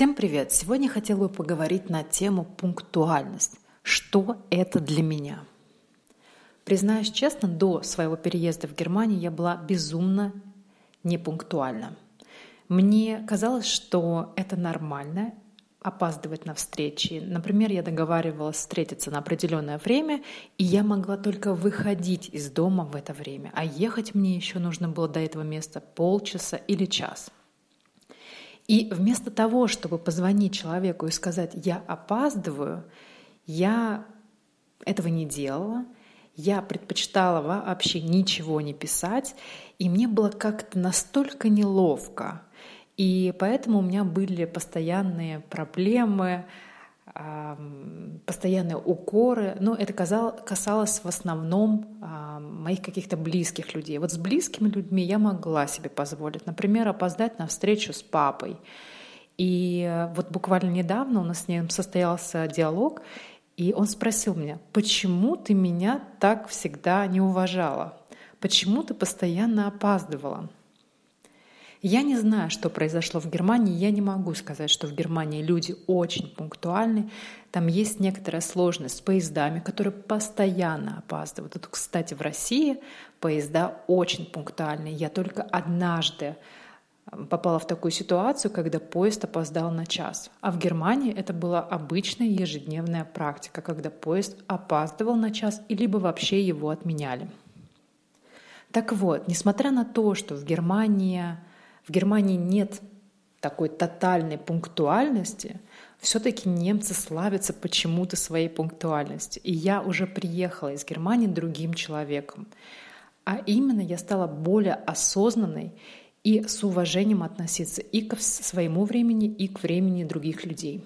Всем привет! Сегодня хотела бы поговорить на тему пунктуальность. Что это для меня? Признаюсь честно, до своего переезда в Германию я была безумно непунктуальна. Мне казалось, что это нормально опаздывать на встречи. Например, я договаривалась встретиться на определенное время, и я могла только выходить из дома в это время, а ехать мне еще нужно было до этого места полчаса или час – и вместо того, чтобы позвонить человеку и сказать «я опаздываю», я этого не делала, я предпочитала вообще ничего не писать, и мне было как-то настолько неловко. И поэтому у меня были постоянные проблемы, постоянные укоры, но это касалось в основном моих каких-то близких людей. Вот с близкими людьми я могла себе позволить, например, опоздать на встречу с папой. И вот буквально недавно у нас с ним состоялся диалог, и он спросил меня, почему ты меня так всегда не уважала? Почему ты постоянно опаздывала? Я не знаю, что произошло в Германии. Я не могу сказать, что в Германии люди очень пунктуальны. Там есть некоторая сложность с поездами, которые постоянно опаздывают. Тут, кстати, в России поезда очень пунктуальные. Я только однажды попала в такую ситуацию, когда поезд опоздал на час. А в Германии это была обычная ежедневная практика, когда поезд опаздывал на час и либо вообще его отменяли. Так вот, несмотря на то, что в Германии в Германии нет такой тотальной пунктуальности, все-таки немцы славятся почему-то своей пунктуальностью. И я уже приехала из Германии другим человеком. А именно я стала более осознанной и с уважением относиться и к своему времени, и к времени других людей.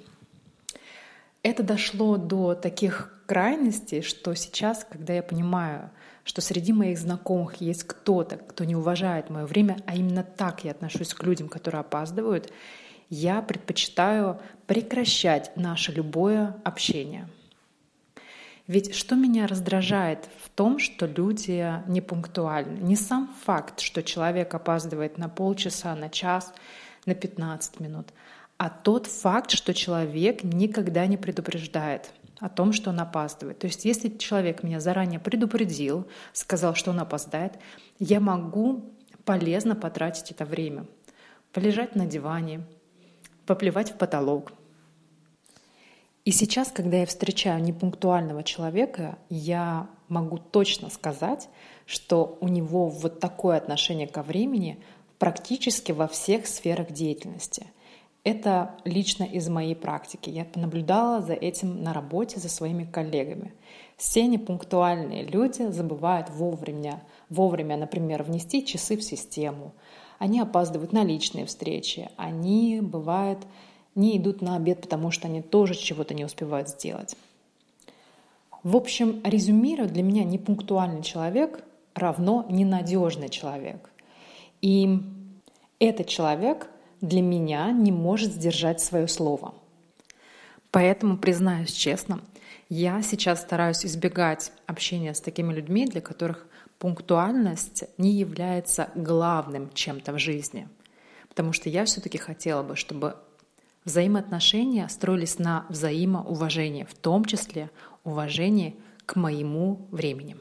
Это дошло до таких крайностей, что сейчас, когда я понимаю, что среди моих знакомых есть кто-то, кто не уважает мое время, а именно так я отношусь к людям, которые опаздывают, я предпочитаю прекращать наше любое общение. Ведь что меня раздражает в том, что люди не пунктуальны? Не сам факт, что человек опаздывает на полчаса, на час, на 15 минут, а тот факт, что человек никогда не предупреждает о том, что он опаздывает. То есть если человек меня заранее предупредил, сказал, что он опоздает, я могу полезно потратить это время. Полежать на диване, поплевать в потолок. И сейчас, когда я встречаю непунктуального человека, я могу точно сказать, что у него вот такое отношение ко времени практически во всех сферах деятельности – это лично из моей практики. Я понаблюдала за этим на работе со своими коллегами. Все непунктуальные люди забывают вовремя, вовремя, например, внести часы в систему. Они опаздывают на личные встречи. Они, бывают, не идут на обед, потому что они тоже чего-то не успевают сделать. В общем, резюмируя, для меня непунктуальный человек равно ненадежный человек. И этот человек для меня не может сдержать свое слово. Поэтому, признаюсь честно, я сейчас стараюсь избегать общения с такими людьми, для которых пунктуальность не является главным чем-то в жизни. Потому что я все-таки хотела бы, чтобы взаимоотношения строились на взаимоуважении, в том числе уважении к моему времени.